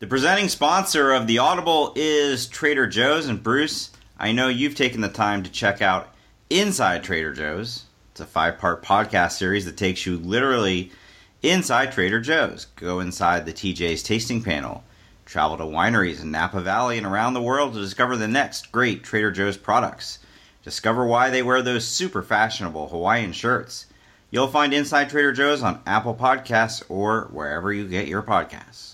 The presenting sponsor of the Audible is Trader Joe's. And Bruce, I know you've taken the time to check out Inside Trader Joe's. It's a five part podcast series that takes you literally inside Trader Joe's. Go inside the TJ's tasting panel. Travel to wineries in Napa Valley and around the world to discover the next great Trader Joe's products. Discover why they wear those super fashionable Hawaiian shirts. You'll find Inside Trader Joe's on Apple Podcasts or wherever you get your podcasts.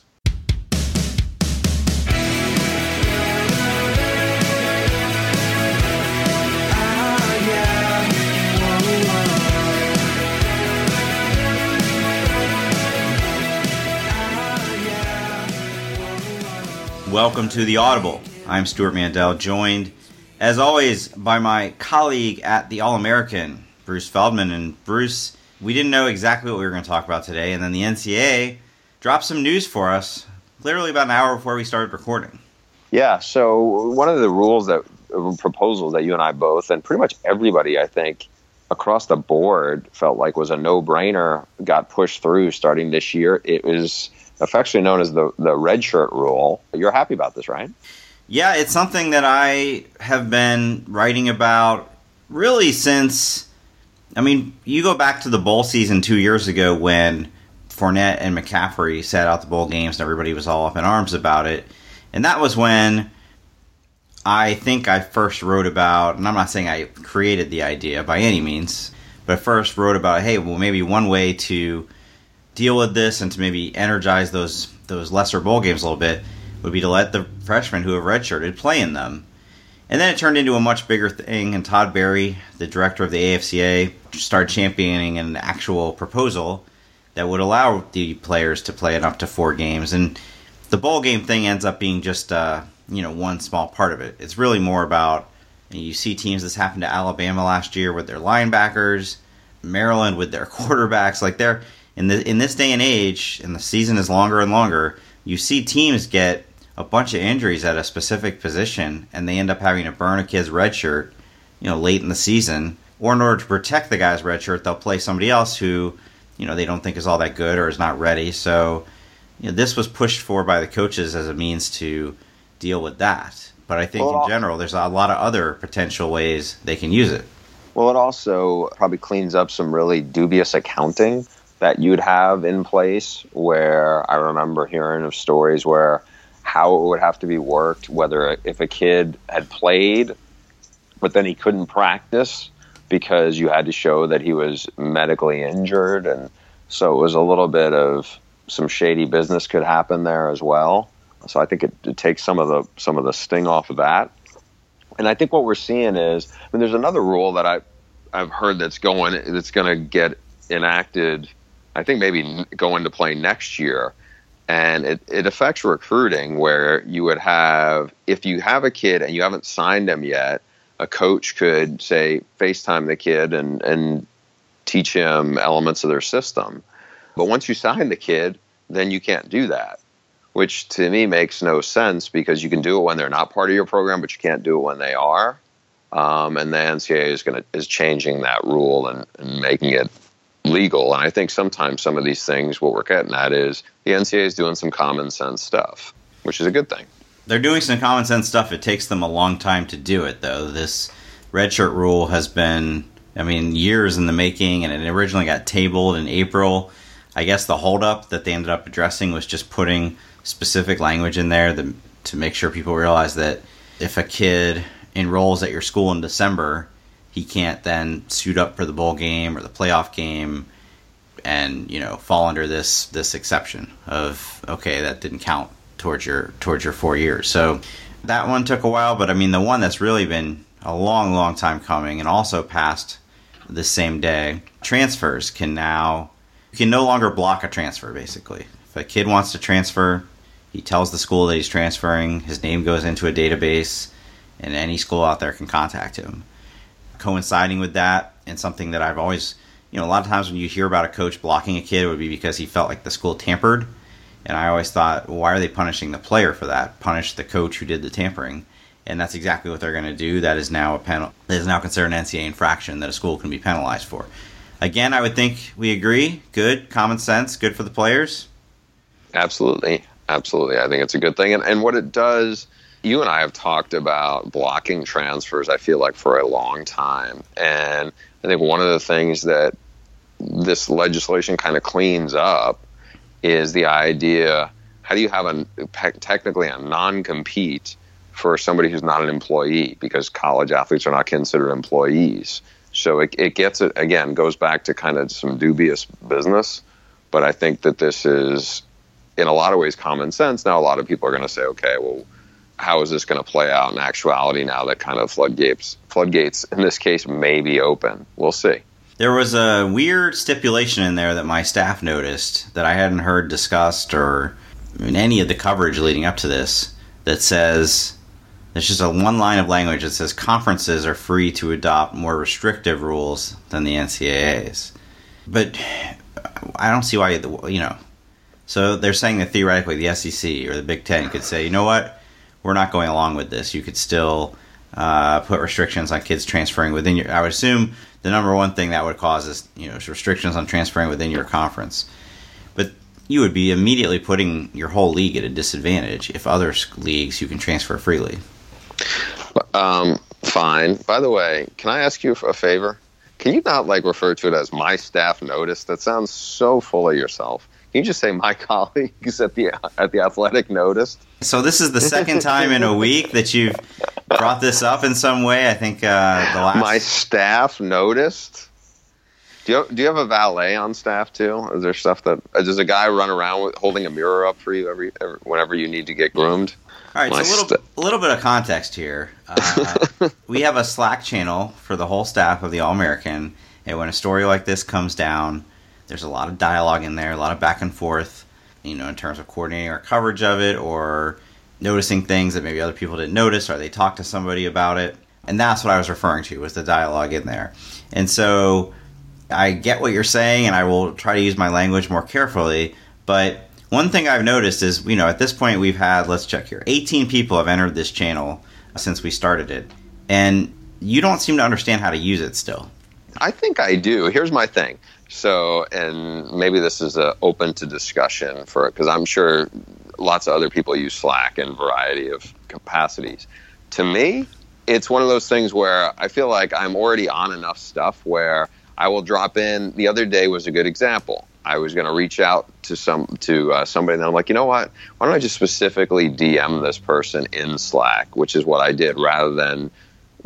Welcome to the Audible. I'm Stewart Mandel, joined as always by my colleague at the All American, Bruce Feldman. And Bruce, we didn't know exactly what we were going to talk about today, and then the NCAA dropped some news for us literally about an hour before we started recording. Yeah, so one of the rules that proposals that you and I both, and pretty much everybody, I think, across the board felt like was a no brainer got pushed through starting this year. It was affectionately known as the the red shirt rule. You're happy about this, right? Yeah, it's something that I have been writing about really since. I mean, you go back to the bowl season two years ago when Fournette and McCaffrey sat out the bowl games and everybody was all up in arms about it. And that was when I think I first wrote about, and I'm not saying I created the idea by any means, but first wrote about, hey, well, maybe one way to deal with this and to maybe energize those those lesser bowl games a little bit would be to let the freshmen who have redshirted play in them. And then it turned into a much bigger thing, and Todd Berry, the director of the AFCA, started championing an actual proposal that would allow the players to play in up to four games. And the bowl game thing ends up being just uh, you know one small part of it. It's really more about you see teams. This happened to Alabama last year with their linebackers, Maryland with their quarterbacks. Like they're in the in this day and age, and the season is longer and longer, you see teams get a bunch of injuries at a specific position, and they end up having to burn a kid's red shirt, you know, late in the season, or in order to protect the guy's red shirt, they'll play somebody else who, you know, they don't think is all that good or is not ready. So, you know, this was pushed for by the coaches as a means to deal with that. But I think well, in general, there's a lot of other potential ways they can use it. Well, it also probably cleans up some really dubious accounting that you'd have in place where I remember hearing of stories where how it would have to be worked, whether if a kid had played, but then he couldn't practice because you had to show that he was medically injured. And so it was a little bit of some shady business could happen there as well. So I think it, it takes some of the some of the sting off of that. And I think what we're seeing is, I mean, there's another rule that I I've heard that's going that's going to get enacted I think maybe go into play next year. And it, it affects recruiting where you would have, if you have a kid and you haven't signed them yet, a coach could say, FaceTime the kid and, and teach him elements of their system. But once you sign the kid, then you can't do that, which to me makes no sense because you can do it when they're not part of your program, but you can't do it when they are. Um, and the NCAA is going to is changing that rule and, and making it legal. And I think sometimes some of these things, what we're getting at is the NCAA is doing some common sense stuff, which is a good thing. They're doing some common sense stuff. It takes them a long time to do it, though. This redshirt rule has been, I mean, years in the making, and it originally got tabled in April. I guess the holdup that they ended up addressing was just putting specific language in there to make sure people realize that if a kid enrolls at your school in December, he can't then suit up for the bowl game or the playoff game and you know fall under this this exception of okay that didn't count towards your towards your four years so that one took a while but i mean the one that's really been a long long time coming and also passed the same day transfers can now you can no longer block a transfer basically if a kid wants to transfer He tells the school that he's transferring. His name goes into a database, and any school out there can contact him. Coinciding with that, and something that I've always, you know, a lot of times when you hear about a coach blocking a kid, it would be because he felt like the school tampered. And I always thought, well, why are they punishing the player for that? Punish the coach who did the tampering. And that's exactly what they're going to do. That is now a penal- is now considered an NCAA infraction that a school can be penalized for. Again, I would think we agree. Good, common sense, good for the players. Absolutely. Absolutely. I think it's a good thing. And, and what it does, you and I have talked about blocking transfers, I feel like, for a long time. And I think one of the things that this legislation kind of cleans up is the idea how do you have a technically a non compete for somebody who's not an employee because college athletes are not considered employees. So it, it gets it again, goes back to kind of some dubious business. But I think that this is in a lot of ways common sense. Now, a lot of people are going to say, okay, well, how is this going to play out in actuality now that kind of floodgates, floodgates in this case may be open? We'll see. There was a weird stipulation in there that my staff noticed that I hadn't heard discussed or in any of the coverage leading up to this that says there's just a one line of language that says conferences are free to adopt more restrictive rules than the NCAA's. But I don't see why, you know, so they're saying that theoretically the SEC or the Big Ten could say, you know what, we're not going along with this. You could still uh, put restrictions on kids transferring within your. I would assume the number one thing that would cause is you know restrictions on transferring within your conference. But you would be immediately putting your whole league at a disadvantage if other leagues you can transfer freely. Um, fine. By the way, can I ask you a favor? Can you not like refer to it as my staff notice? That sounds so full of yourself. Can you just say my colleagues at the at the Athletic noticed? So this is the second time in a week that you've brought this up in some way. I think uh, the last my staff noticed. Do you, do you have a valet on staff too? Is there stuff that uh, does a guy run around with holding a mirror up for you every, every whenever you need to get groomed? All right, so a little st- a little bit of context here. Uh, we have a Slack channel for the whole staff of the All American, and when a story like this comes down, there's a lot of dialogue in there, a lot of back and forth, you know, in terms of coordinating our coverage of it or noticing things that maybe other people didn't notice or they talk to somebody about it. And that's what I was referring to was the dialogue in there. And so I get what you're saying and I will try to use my language more carefully, but one thing I've noticed is, you know, at this point we've had, let's check here, 18 people have entered this channel since we started it. And you don't seem to understand how to use it still. I think I do. Here's my thing. So, and maybe this is open to discussion for because I'm sure lots of other people use Slack in variety of capacities. To me, it's one of those things where I feel like I'm already on enough stuff where I will drop in. The other day was a good example. I was going to reach out to some to uh, somebody, and I'm like, you know what? Why don't I just specifically DM this person in Slack, which is what I did, rather than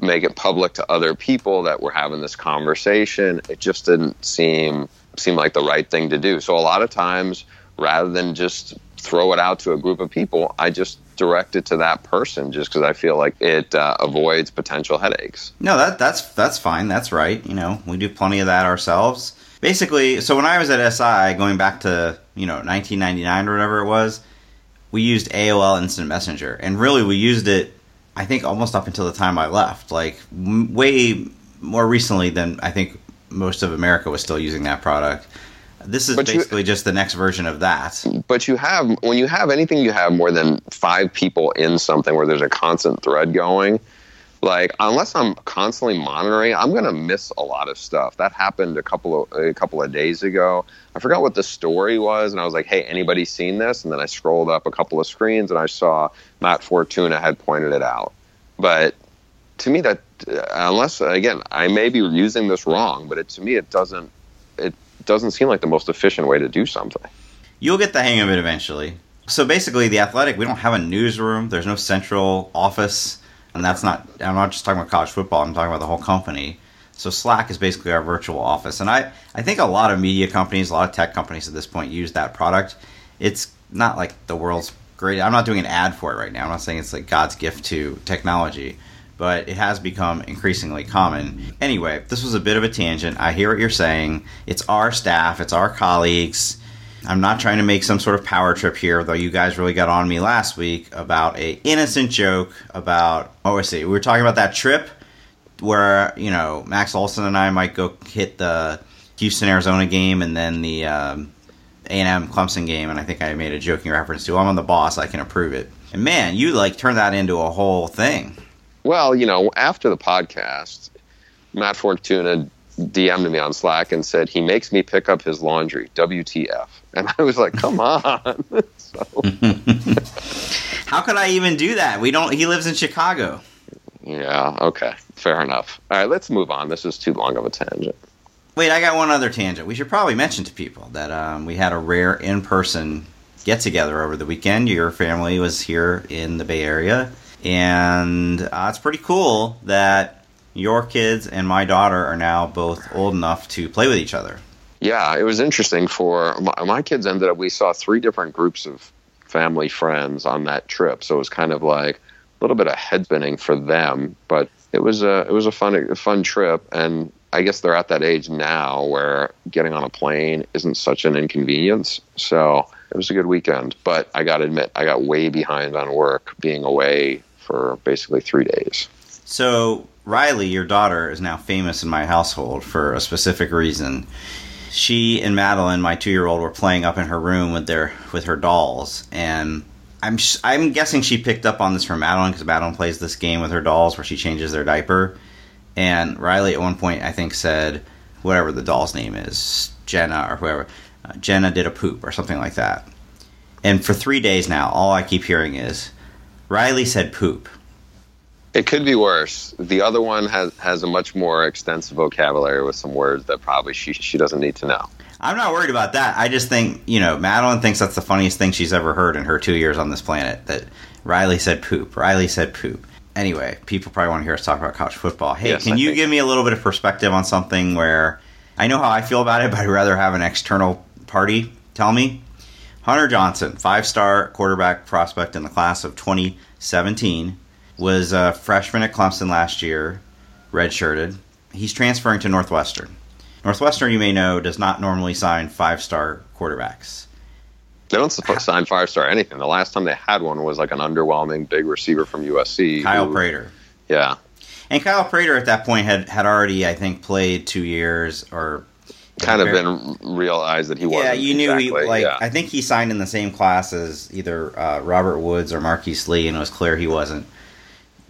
make it public to other people that we're having this conversation. It just didn't seem seem like the right thing to do. So a lot of times, rather than just throw it out to a group of people, I just direct it to that person just because I feel like it uh, avoids potential headaches. No, that that's that's fine. That's right. You know, we do plenty of that ourselves. Basically, so when I was at SI, going back to you know 1999 or whatever it was, we used AOL Instant Messenger, and really we used it I think almost up until the time I left, like m- way more recently than I think most of America was still using that product. This is but basically you, just the next version of that. But you have when you have anything you have more than 5 people in something where there's a constant thread going, like unless I'm constantly monitoring, I'm going to miss a lot of stuff. That happened a couple of a couple of days ago. I forgot what the story was, and I was like, "Hey, anybody seen this?" And then I scrolled up a couple of screens, and I saw Matt Fortuna had pointed it out. But to me, that uh, unless again, I may be using this wrong, but it, to me, it doesn't it doesn't seem like the most efficient way to do something. You'll get the hang of it eventually. So basically, the athletic, we don't have a newsroom. There's no central office and that's not i'm not just talking about college football i'm talking about the whole company so slack is basically our virtual office. And i i think a lot of media companies a lot of tech companies at this point use that product. It's not like the world's great. I'm not doing an ad for it right now. I'm not saying it's like god's gift to technology but it has become increasingly common. Anyway this was a bit of a tangent. I hear what you're saying. It's our staff. It's our colleagues. I'm not trying to make some sort of power trip here, though you guys really got on me last week about a innocent joke about oh, what was see, We were talking about that trip where, you know, Max Olson and I might go hit the Houston Arizona game and then the um, A&M Clemson game and I think I made a joking reference to I'm on the boss, I can approve it. And man, you like turn that into a whole thing. Well, you know, after the podcast, Matt Fortuna DM'd me on Slack and said he makes me pick up his laundry. WTF? And I was like, come on. so, How could I even do that? We don't. He lives in Chicago. yeah, okay, fair enough. All right, let's move on. This is too long of a tangent. Wait, I got one other tangent. We should probably mention to people that um, we had a rare in-person get-together over the weekend. Your family was here in the Bay Area, and uh, it's pretty cool that your kids and my daughter are now both old enough to play with each other. Yeah, it was interesting for my, my kids. Ended up we saw three different groups of family friends on that trip, so it was kind of like a little bit of head spinning for them. But it was a it was a fun a fun trip, and I guess they're at that age now where getting on a plane isn't such an inconvenience. So it was a good weekend. But I got to admit, I got way behind on work being away for basically three days. So Riley, your daughter, is now famous in my household for a specific reason. She and Madeline, my two-year-old, were playing up in her room with their with her dolls, and I'm I'm guessing she picked up on this from Madeline because Madeline plays this game with her dolls where she changes their diaper, and Riley at one point I think said whatever the doll's name is, Jenna or whoever, uh, Jenna did a poop or something like that, and for three days now, all I keep hearing is Riley said poop. It could be worse. The other one has has a much more extensive vocabulary with some words that probably she she doesn't need to know. I'm not worried about that. I just think, you know, Madeline thinks that's the funniest thing she's ever heard in her two years on this planet. That Riley said poop. Riley said poop. Anyway, people probably want to hear us talk about college football. Hey, Yes, can I you think- give me a little bit of perspective on something where I know how I feel about it, but I'd rather have an external party tell me? Hunter Johnson, five star quarterback prospect in the class of 2017, was a freshman at Clemson last year, redshirted. He's transferring to Northwestern. Northwestern, you may know, does not normally sign five star quarterbacks. They don't sign five star anything. The last time they had one was like an underwhelming big receiver from USC. Kyle who- Prater. Yeah, And Kyle Prater at that point had, had already, I think, played two years or kind of been realized that he wasn't. Yeah, you knew exactly, he like. yeah. I think he signed in the same class as either uh, Robert Woods or Marquise Lee, and it was clear he wasn't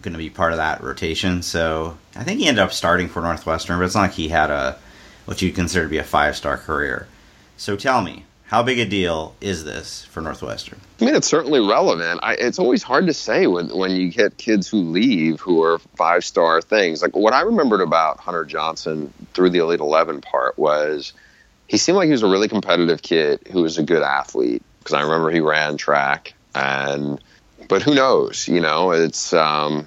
going to be part of that rotation. So I think he ended up starting for Northwestern, but it's not like he had a what you'd consider to be a five star career. So tell me, how big a deal is this for Northwestern? I mean, it's certainly relevant. I, it's always hard to say when, when you get kids who leave who are five star things. Like what I remembered about Hunter Johnson through the Elite 11 part was he seemed like he was a really competitive kid who was a good athlete because I remember he ran track and but who knows you know it's um,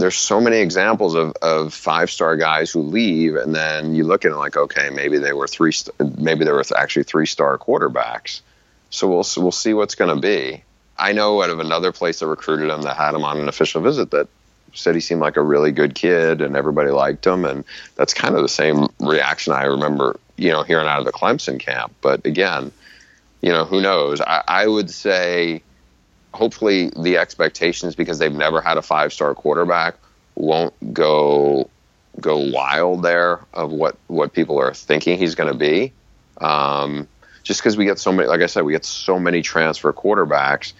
there's so many examples of, of five star guys who leave and then you look at it like okay maybe they were three maybe they were actually three star quarterbacks so we'll we'll see what's going to be. I know out of another place that recruited him that had him on an official visit that said he seemed like a really good kid and everybody liked him, and that's kind of the same reaction I remember, you know, hearing out of the Clemson camp. But again, you know, who knows? I, I would say, hopefully, the expectations because they've never had a five star quarterback won't go go wild there of what what people are thinking he's going to be. Um, just because we get so many, like I said, we get so many transfer quarterbacks,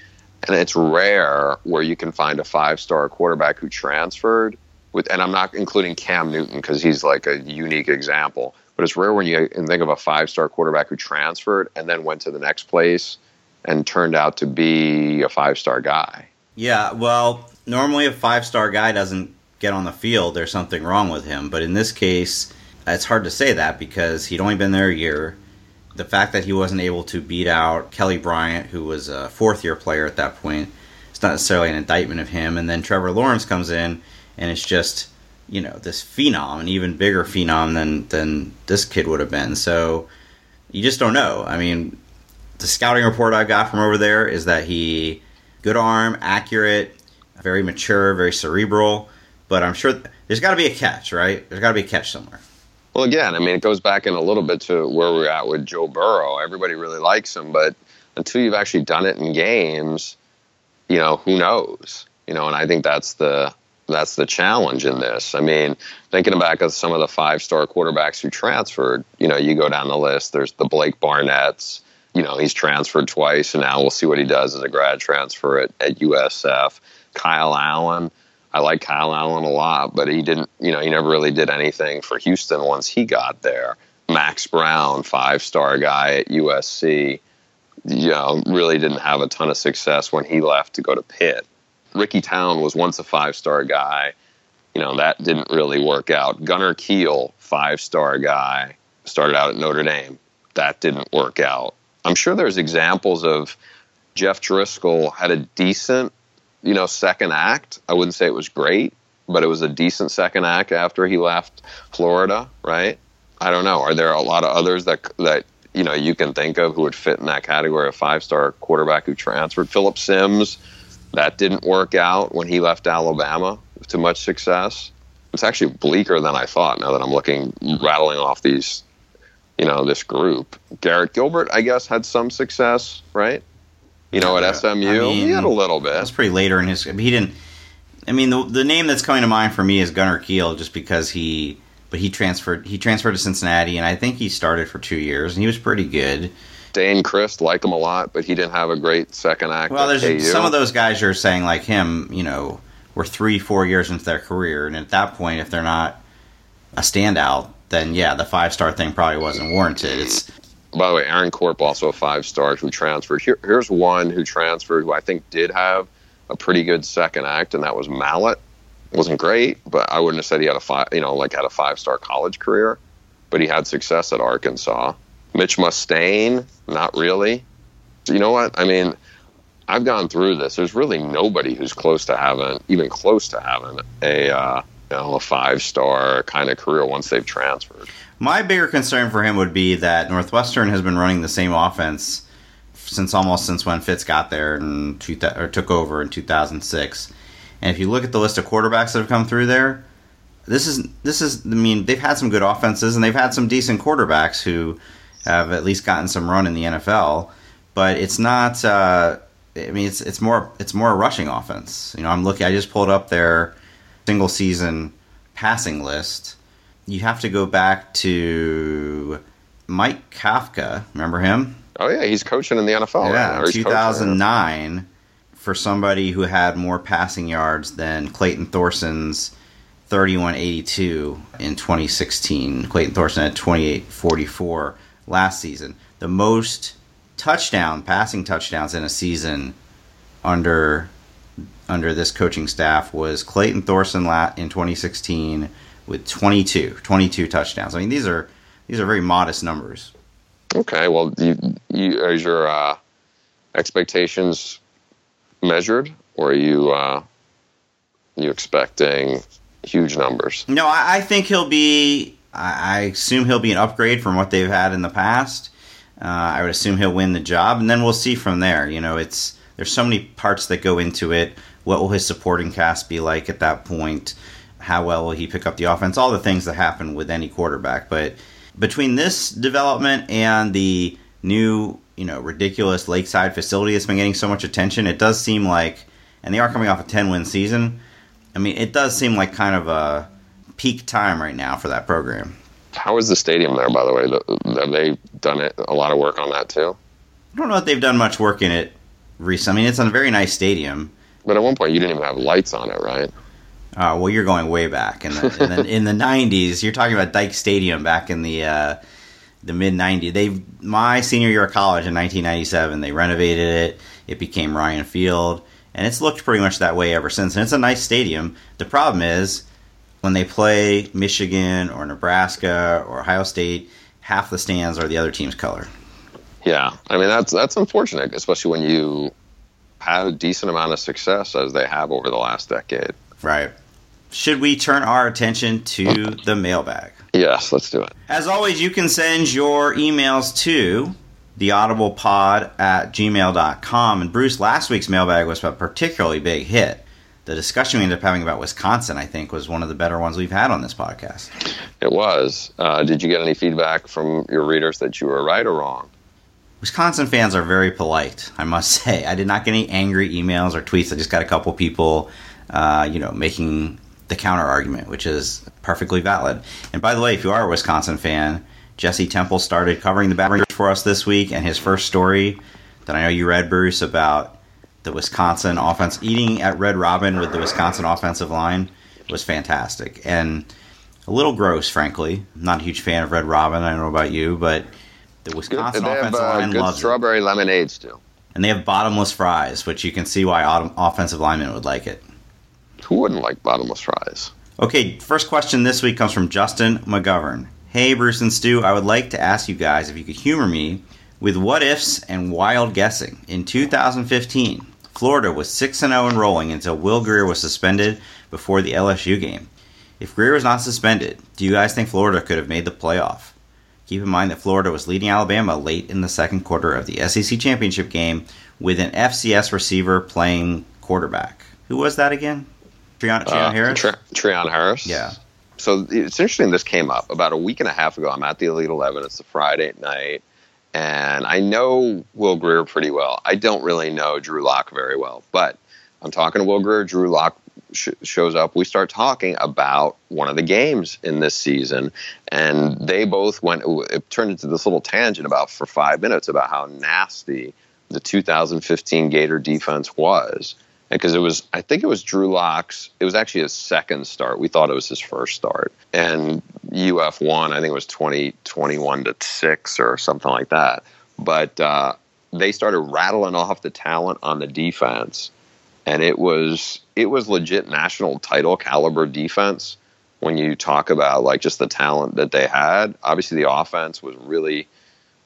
and it's rare where you can find a five star quarterback who transferred. With, and I'm not including Cam Newton because he's like a unique example, but it's rare when you think of a five star quarterback who transferred and then went to the next place and turned out to be a five star guy. Yeah, well, normally a five star guy doesn't get on the field, there's something wrong with him. But in this case, it's hard to say that because he'd only been there a year. The fact that he wasn't able to beat out Kelly Bryant, who was a fourth year player at that point, it's not necessarily an indictment of him. And then Trevor Lawrence comes in, and it's just, you know, this phenom, an even bigger phenom than, than this kid would have been. So you just don't know. I mean, the scouting report I got from over there is that he good arm, accurate, very mature, very cerebral. But I'm sure there's got to be a catch, right? There's got to be a catch somewhere. Well, again, I mean, it goes back in a little bit to where we're at with Joe Burrow. Everybody really likes him, but until you've actually done it in games, you know, who knows? You know, and I think that's the that's the challenge in this. I mean, thinking back of some of the five star quarterbacks who transferred, you know, you go down the list. There's the Blake Barnett's. You know, he's transferred twice, and now we'll see what he does as a grad transfer at, at USF. Kyle Allen. I like Kyle Allen a lot, but he didn't, you know, he never really did anything for Houston once he got there. Max Browne, five star guy at USC, you know, really didn't have a ton of success when he left to go to Pitt. Ricky Town was once a five star guy. You know, that didn't really work out. Gunner Kiel, five star guy, started out at Notre Dame. That didn't work out. I'm sure there's examples of Jeff Driskel had a decent, you know, second act. I wouldn't say it was great, but it was a decent second act after he left Florida, right? I don't know. Are there a lot of others that that you know you can think of who would fit in that category of five star quarterback who transferred? Phillip Sims, that didn't work out when he left Alabama to much success. It's actually bleaker than I thought now that I'm looking, rattling off these, you know, this group. Garrett Gilbert, I guess, had some success, right? You know, at SMU, I mean, he had a little bit. That's pretty later in his. He didn't. I mean, the the name that's coming to mind for me is Gunner Kiel, just because he, but he transferred. He transferred to Cincinnati, and I think he started for two years, and he was pretty good. Dayne Crist, like him a lot, but he didn't have a great second act. Well, there's KU. some of those guys you're saying like him, you know, were three, four years into their career, and at that point, if they're not a standout, then yeah, the five star thing probably wasn't warranted. It's By the way, Aaron Corp, also a five star who transferred. Here, here's one who transferred who I think did have a pretty good second act, and that was Mallett. wasn't great, but I wouldn't have said he had a five, you know, like had a five star college career, but he had success at Arkansas. Mitch Mustain, not really. You know what? I mean, I've gone through this. There's really nobody who's close to having, even close to having a, uh, know, a five star kind of career once they've transferred. My bigger concern for him would be that Northwestern has been running the same offense since almost since when Fitz got there and two or took over in 2006. And if you look at the list of quarterbacks that have come through there, this is this is I mean they've had some good offenses and they've had some decent quarterbacks who have at least gotten some run in the NFL, but it's not. Uh, I mean, it's it's more it's more a rushing offense. You know, I'm looking. I just pulled up their single season passing list. You have to go back to Mike Kafka. Remember him? Oh yeah, he's coaching in the NFL. yeah, coaching, 2009 for somebody who had more passing yards than Clayton Thorson's 3182 in 2016. Clayton Thorson had 2844 last season. The most touchdown passing touchdowns in a season under under this coaching staff was Clayton Thorson in 2016 with 22 22 touchdowns. I mean these are these are very modest numbers. Okay, well, you, you, is your uh, expectations measured, or are you uh, you expecting huge numbers? No, I, I think he'll be. I, I assume he'll be an upgrade from what they've had in the past. Uh, I would assume he'll win the job, and then we'll see from there. You know, it's there's so many parts that go into it. What will his supporting cast be like at that point? How well will he pick up the offense? All the things that happen with any quarterback. But between this development and the new, you know, ridiculous Lakeside facility that's been getting so much attention, it does seem like, and they are coming off a 10 win season. I mean, it does seem like kind of a peak time right now for that program. How is the stadium there, by the way? Have they done it, a lot of work on that too? I don't know if they've done much work in it recently. I mean, it's a very nice stadium. But at one point, you didn't even have lights on it, right? Uh, well, you're going way back in the, in the in the '90s. You're talking about Dyche Stadium back in the uh, the mid '90s. They my senior year of college in 1997. They renovated it. It became Ryan Field, and it's looked pretty much that way ever since. And it's a nice stadium. The problem is when they play Michigan or Nebraska or Ohio State, half the stands are the other team's color. Yeah, I mean that's that's unfortunate, especially when you had a decent amount of success as they have over the last decade. Right. Should we turn our attention to the mailbag? Yes, let's do it. As always, you can send your emails to theaudiblepod at gmail.com. And Bruce, last week's mailbag was a particularly big hit. the discussion we ended up having about Wisconsin, I think, was one of the better ones we've had on this podcast. It was. Uh, did you get any feedback from your readers that you were right or wrong? Wisconsin fans are very polite, I must say. I did not get any angry emails or tweets. I just got a couple people, uh, you know, making the counter argument, which is perfectly valid. And by the way, if you are a Wisconsin fan, Jesse Temple started covering the Badgers for us this week, and his first story that I know you read, Bruce, about the Wisconsin offense eating at Red Robin with the Wisconsin offensive line was fantastic and a little gross, frankly. I'm not a huge fan of Red Robin. I don't know about you, but the Wisconsin they have uh, line good loves it. strawberry lemonades too. And they have bottomless fries, which you can see why autumn- offensive linemen would like it. Who wouldn't like bottomless fries? Okay, first question this week comes from Justin McGovern. Hey, Bruce and Stu, I would like to ask you guys if you could humor me with what ifs and wild guessing. In 2015, Florida was 6 0 and rolling until Will Grier was suspended before the LSU game. If Grier was not suspended, do you guys think Florida could have made the playoff? Keep in mind that Florida was leading Alabama late in the second quarter of the SEC championship game with an FCS receiver playing quarterback. Who was that again? Treon, Treon Uh, Harris? Tre- Treon Harris. Yeah. So it's interesting. This came up about a week and a half ago. I'm at the Elite Eleven. It's a Friday night, and I know Will Grier pretty well. I don't really know Drew Lock very well, but I'm talking to Will Grier. Drew Lock sh- shows up. We start talking about one of the games in this season, and they both went. It turned into this little tangent about for five minutes about how nasty the 2015 Gator defense was because it was I think it was Drew Lock's it was actually his second start. We thought it was his first start. And UF won, I think it was 20 21 to 6 or something like that. But uh, they started rattling off the talent on the defense and it was it was legit national title caliber defense when you talk about like just the talent that they had. Obviously the offense was really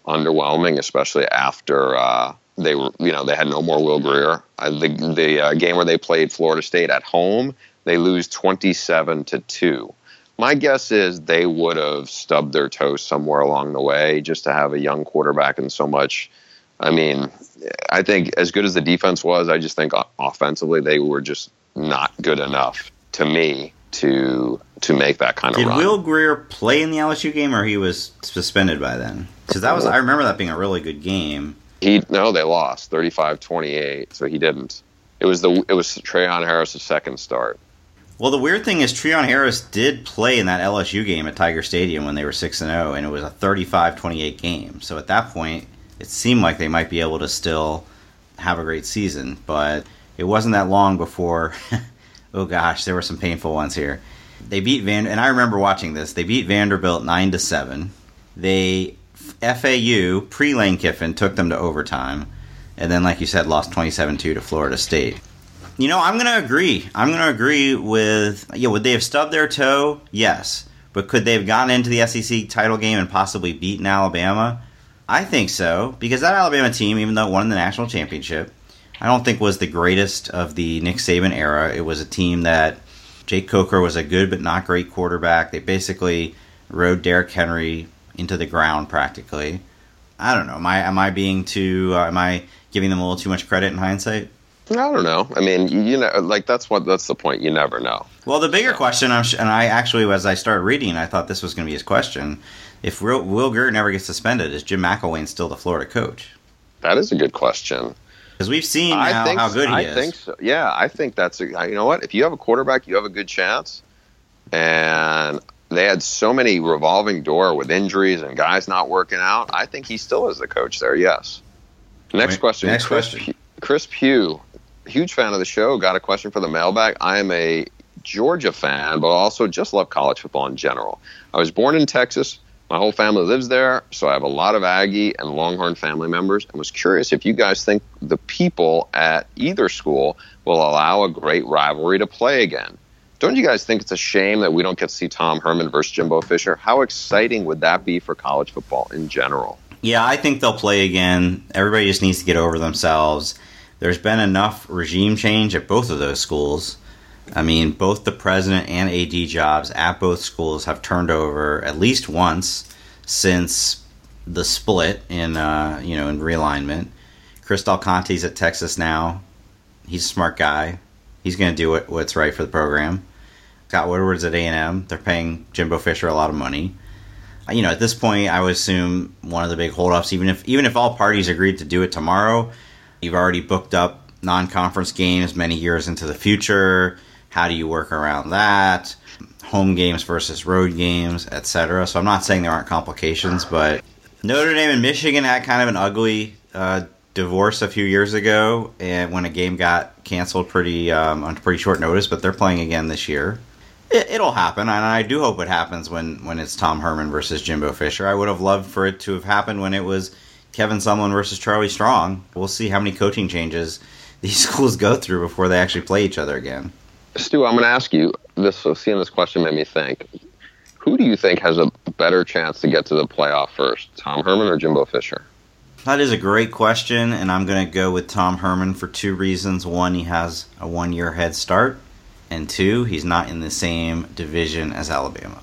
underwhelming, especially after uh, they were, you know, they had no more Will Grier. Uh, the the uh, game where they played Florida State at home, they lose twenty seven to two. My guess is they would have stubbed their toe somewhere along the way just to have a young quarterback and so much. I mean, I think as good as the defense was, I just think offensively they were just not good enough to me to to make that kind of Did run. Will Grier play in the LSU game, or he was suspended by then? Because that was I remember that being a really good game. He no, they lost 35-28, so he didn't. It was the it was Treon Harris's second start. Well, the weird thing is Treon Harris did play in that LSU game at Tiger Stadium when they were six and zero, and it was a 35-28 game. So at that point, it seemed like they might be able to still have a great season, but it wasn't that long before. oh gosh, there were some painful ones here. They beat Van, and I remember watching this. They beat Vanderbilt nine to seven. They FAU pre Lane Kiffin took them to overtime, and then, like you said, lost 27-2 to Florida State. You know, I'm going to agree. I'm going to agree with. Yeah, would they have stubbed their toe? Yes. But could they have gotten into the SEC title game and possibly beaten Alabama? I think so. Because that Alabama team, even though it won the national championship, I don't think was the greatest of the Nick Saban era. It was a team that Jake Coker was a good but not great quarterback. They basically rode Derrick Henry into the ground practically. I don't know. Am I am I being too? Uh, am I giving them a little too much credit in hindsight? I don't know. I mean, you, you know, like that's what that's the point. You never know. Well, the bigger question, I'm sh- and I actually, as I started reading, I thought this was going to be his question. If Will, Will Grier never gets suspended, is Jim McElwain still the Florida coach? That is a good question. Because we've seen I how, think how good he I is. think so. Yeah, I think that's a, you know what? If you have a quarterback, you have a good chance. And they had so many revolving door with injuries and guys not working out. I think he still is the coach there. Yes. Next Wait, question. next Chris, question. Pu- Chris Pugh, huge fan of the show. Got a question for the mailbag. I am a Georgia fan, but also just love college football in general. I was born in Texas. My whole family lives there, so I have a lot of Aggie and Longhorn family members, and was curious if you guys think the people at either school will allow a great rivalry to play again. Don't you guys think it's a shame that we don't get to see Tom Herman versus Jimbo Fisher? How exciting would that be for college football in general? Yeah, I think they'll play again. Everybody just needs to get over themselves. There's been enough regime change at both of those schools. I mean, both the president and AD jobs at both schools have turned over at least once since the split in uh, you know in realignment. Chris Del Conte's at Texas now. He's a smart guy. He's going to do what, what's right for the program. Scott Woodward's at A and M. They're paying Jimbo Fisher a lot of money. You know, at this point, I would assume one of the big holdups, even if even if all parties agreed to do it tomorrow, you've already booked up non-conference games many years into the future. How do you work around that? Home games versus road games, etc. So I'm not saying there aren't complications, but Notre Dame and Michigan had kind of an ugly uh, divorce a few years ago, and when a game got canceled pretty um, on pretty short notice. But they're playing again this year. It, will happen, and I do hope it happens when when it's Tom Herman versus Jimbo Fisher. I would have loved for it to have happened when it was Kevin Sumlin versus Charlie Strong. We'll see how many coaching changes these schools go through before they actually play each other again. Stu, I'm going to ask you this. So seeing this question made me think. Who do you think has a better chance to get to the playoff first, Tom Herman or Jimbo Fisher? That is a great question, and I'm going to go with Tom Herman for two reasons. One, he has a one year head start, and two, he's not in the same division as Alabama.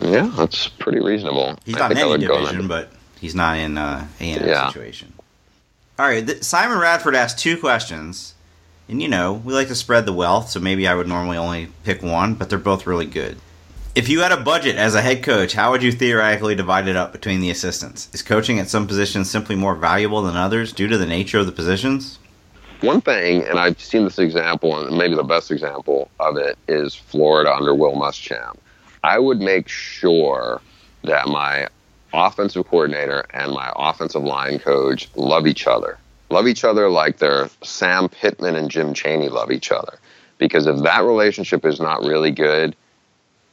Yeah, that's pretty reasonable. He's not in any division, but he's not in uh, a and yeah. situation. All right, th- Simon Radford asked two questions, and you know we like to spread the wealth, so maybe I would normally only pick one, but they're both really good. If you had a budget as a head coach, how would you theoretically divide it up between the assistants? Is coaching at some positions simply more valuable than others due to the nature of the positions? One thing, and I've seen this example, and maybe the best example of it is Florida under Will Muschamp. I would make sure that my offensive coordinator and my offensive line coach love each other. Love each other like they're Sam Pittman and Jim Chaney love each other. Because if that relationship is not really good,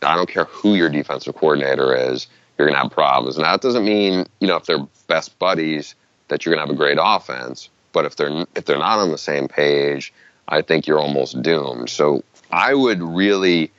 I don't care who your defensive coordinator is, you're going to have problems. And that doesn't mean, you know, if they're best buddies that you're going to have a great offense, but if they're if they're not on the same page, I think you're almost doomed. So I would really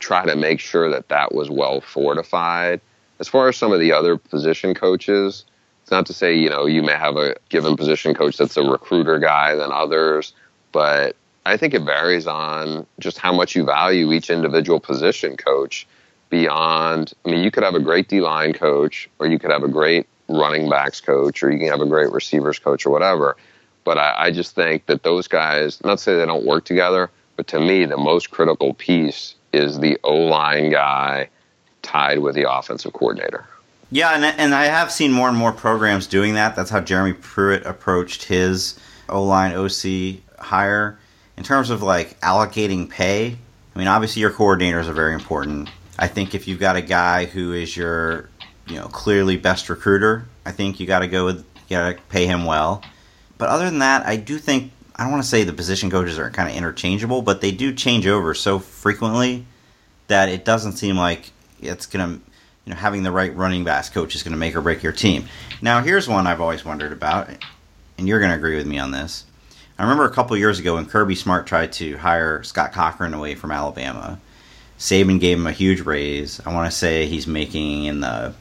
try to make sure that that was well fortified. As far as some of the other position coaches, it's not to say, you know, you may have a given position coach that's a recruiter guy than others, but I think it varies on just how much you value each individual position coach beyond. I mean, you could have a great D line coach, or you could have a great running backs coach, or you can have a great receivers coach, or whatever. But I, I just think that those guys, not to say they don't work together, but to me, the most critical piece is the O line guy tied with the offensive coordinator. Yeah, and, and I have seen more and more programs doing that. That's how Jeremy Pruitt approached his O line OC hire in terms of like allocating pay, I mean, obviously your coordinators are very important. I think if you've got a guy who is your, you know, clearly best recruiter, I think you got to go with, you got to pay him well. But other than that, I do think I don't want to say the position coaches are kind of interchangeable, but they do change over so frequently that it doesn't seem like it's gonna, you know, having the right running backs coach is gonna make or break your team. Now, here's one I've always wondered about, and you're gonna agree with me on this. I remember a couple years ago when Kirby Smart tried to hire Scott Cochran away from Alabama. Saban gave him a huge raise. I want to say he's making in the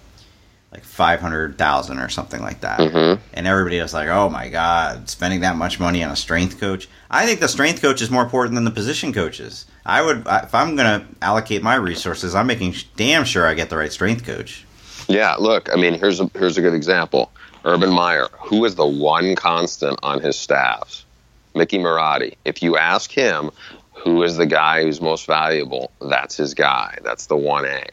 like five hundred thousand or something like that. Mm-hmm. And everybody was like, "Oh my god, spending that much money on a strength coach." I think the strength coach is more important than the position coaches. I would, if I'm going to allocate my resources, I'm making damn sure I get the right strength coach. Yeah, look, I mean, here's a here's a good example. Urban Meyer, who is the one constant on his staffs? Mickey Marotti. If you ask him who is the guy who's most valuable, that's his guy. That's the 1A.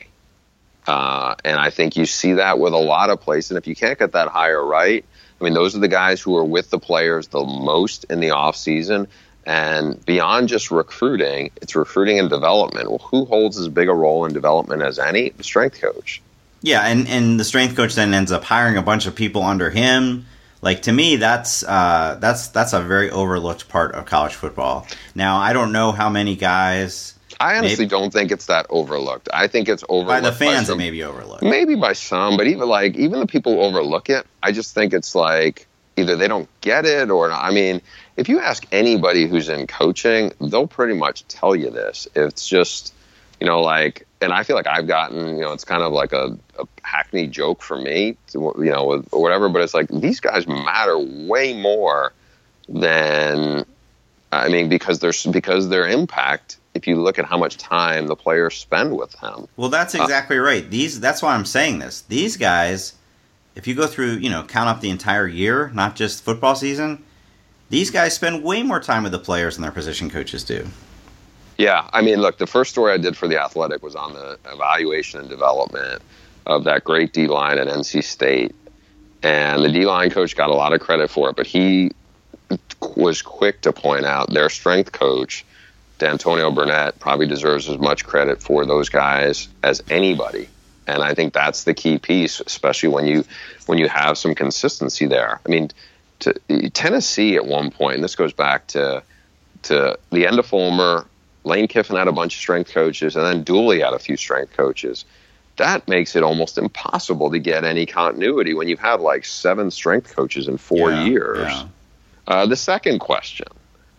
Uh, and I think you see that with a lot of places. And if you can't get that hire right, I mean, those are the guys who are with the players the most in the off season. And beyond just recruiting, it's recruiting and development. Well, who holds as big a role in development as any? The strength coach. Yeah, and, and the strength coach then ends up hiring a bunch of people under him like to me, that's uh, that's that's a very overlooked part of college football. Now, I don't know how many guys. I honestly maybe, don't think it's that overlooked. I think it's overlooked by the fans. By some, it may be overlooked, maybe by some, but even like even the people who overlook it, I just think it's like either they don't get it or. I mean, if you ask anybody who's in coaching, they'll pretty much tell you this. It's just you know, like, and I feel like I've gotten, you know, it's kind of like a, a hackney joke for me, to, you know, or whatever. But it's like these guys matter way more than, I mean, because there's because their impact. If you look at how much time the players spend with them. Well, that's uh, exactly uh, right. These that's why I'm saying this. These guys, if you go through, you know, count up the entire year, not just football season, these guys spend way more time with the players than their position coaches do. Yeah, I mean, look, the first story I did for the Athletic was on the evaluation and development of that great D line at NC State, and the D line coach got a lot of credit for it, but he was quick to point out their strength coach, D'Antonio Burnett, probably deserves as much credit for those guys as anybody. And I think that's the key piece, especially when you when you have some consistency there. I mean, to, Tennessee at one point, and this goes back to to the end of Fulmer, Lane Kiffin had a bunch of strength coaches, and then Dooley had a few strength coaches. That makes it almost impossible to get any continuity when you've had like seven strength coaches in four Yeah, years. yeah. Uh, the second question,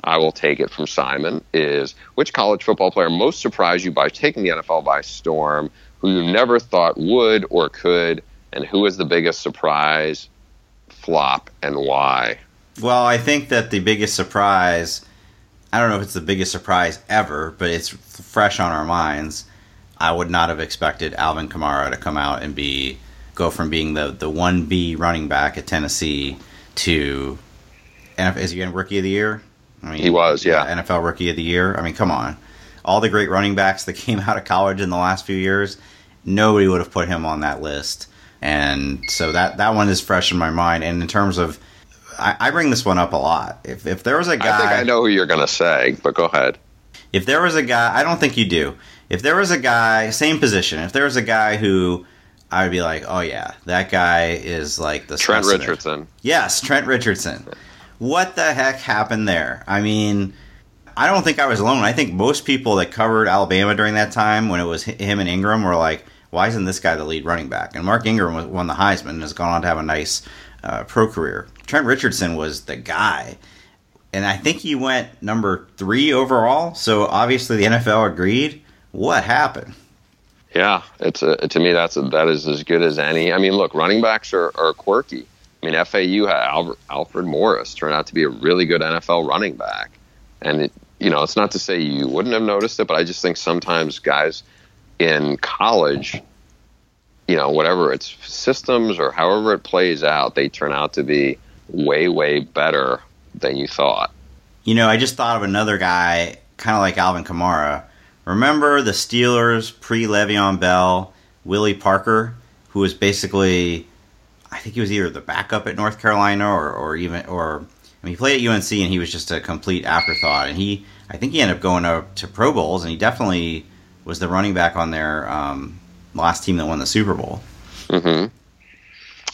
I will take it from Simon, is which college football player most surprised you by taking the NFL by storm, who you never thought would or could, and who is the biggest surprise, flop, and why? Well, I think that the biggest surprise, I don't know if it's the biggest surprise ever, but it's fresh on our minds. I would not have expected Alvin Kamara to come out and be go from being the the one B running back at Tennessee to NFL, is he in rookie of the year? I mean, He was, yeah. NFL rookie of the year. I mean, come on, all the great running backs that came out of college in the last few years, nobody would have put him on that list. And so that that one is fresh in my mind. And in terms of I, I bring this one up a lot. If if there was a guy, I think I know who you're going to say, but go ahead. if there was a guy, I don't think you do. If there was a guy, same position. If there was a guy who I would be like, oh yeah, that guy is like the Trent specimen. Richardson. Yes, Trent Richardson. What the heck happened there? I mean, I don't think I was alone. I think most people that covered Alabama during that time, when it was him and Ingram, were like, "Why isn't this guy the lead running back?" And Mark Ingram won the Heisman and has gone on to have a nice uh, pro career. Trent Richardson was the guy, and I think he went number three overall. So obviously the NFL agreed. What happened? Yeah, it's a, to me that's a, that is as good as any. I mean, look, running backs are, are quirky. I mean, FAU had Albert, Alfred Morris turned out to be a really good NFL running back, and it, you know, it's not to say you wouldn't have noticed it, but I just think sometimes guys in college, you know, whatever it's systems or however it plays out, they turn out to be way way better than you thought. You know, I just thought of another guy, kind of like Alvin Kamara. Remember the Steelers pre Le'Veon Bell, Willie Parker, who was basically, I think he was either the backup at North Carolina or, or even, or, I mean, he played at UNC and he was just a complete afterthought. And he, I think he ended up going up to Pro Bowls and he definitely was the running back on their um, last team that won the Super Bowl. hmm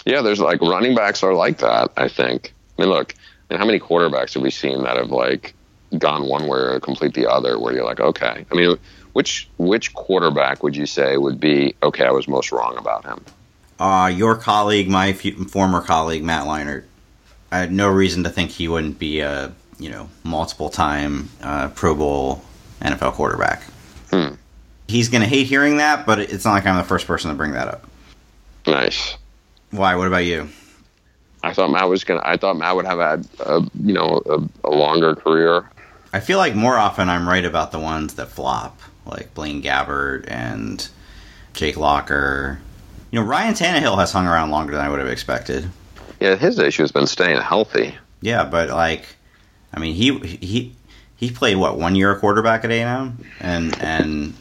Yeah, there's like running backs are like that. I think. I mean, look, and how many quarterbacks have we seen that have like gone one way or complete the other? Where you're like, okay. I mean, which which quarterback would you say would be okay? I was most wrong about him. Uh, your colleague, my f- former colleague, Matt Leinart, I had no reason to think he wouldn't be a you know multiple time uh, Pro Bowl NFL quarterback. Hmm. He's going to hate hearing that, but it's not like I'm the first person to bring that up. Nice. Why? What about you? I thought Matt was gonna. I thought Matt would have had a you know a, a longer career. I feel like more often I'm right about the ones that flop, like Blaine Gabbert and Jake Locker. You know, Ryan Tannehill has hung around longer than I would have expected. Yeah, his issue has been staying healthy. Yeah, but like, I mean, he he he played what one year quarterback at A and M, and and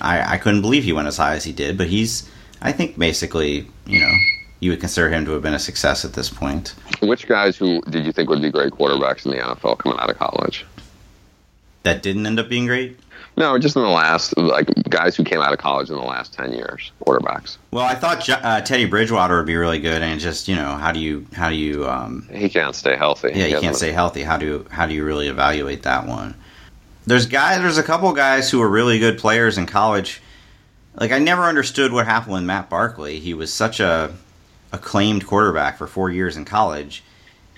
I I couldn't believe he went as high as he did. But he's I think basically you know you would consider him to have been a success at this point. Which guys who did you think would be great quarterbacks in the NFL coming out of college? That didn't end up being great. No, just in the last like guys who came out of college in the last ten years, quarterbacks. Well, I thought uh, Teddy Bridgewater would be really good, and just you know how do you how do you um, He can't stay healthy. yeah you He can't stay healthy. How do how do you really evaluate that one? There's guys. There's a couple guys who were really good players in college. Like I never understood what happened with Matt Barkley. He was such a acclaimed quarterback for four years in college,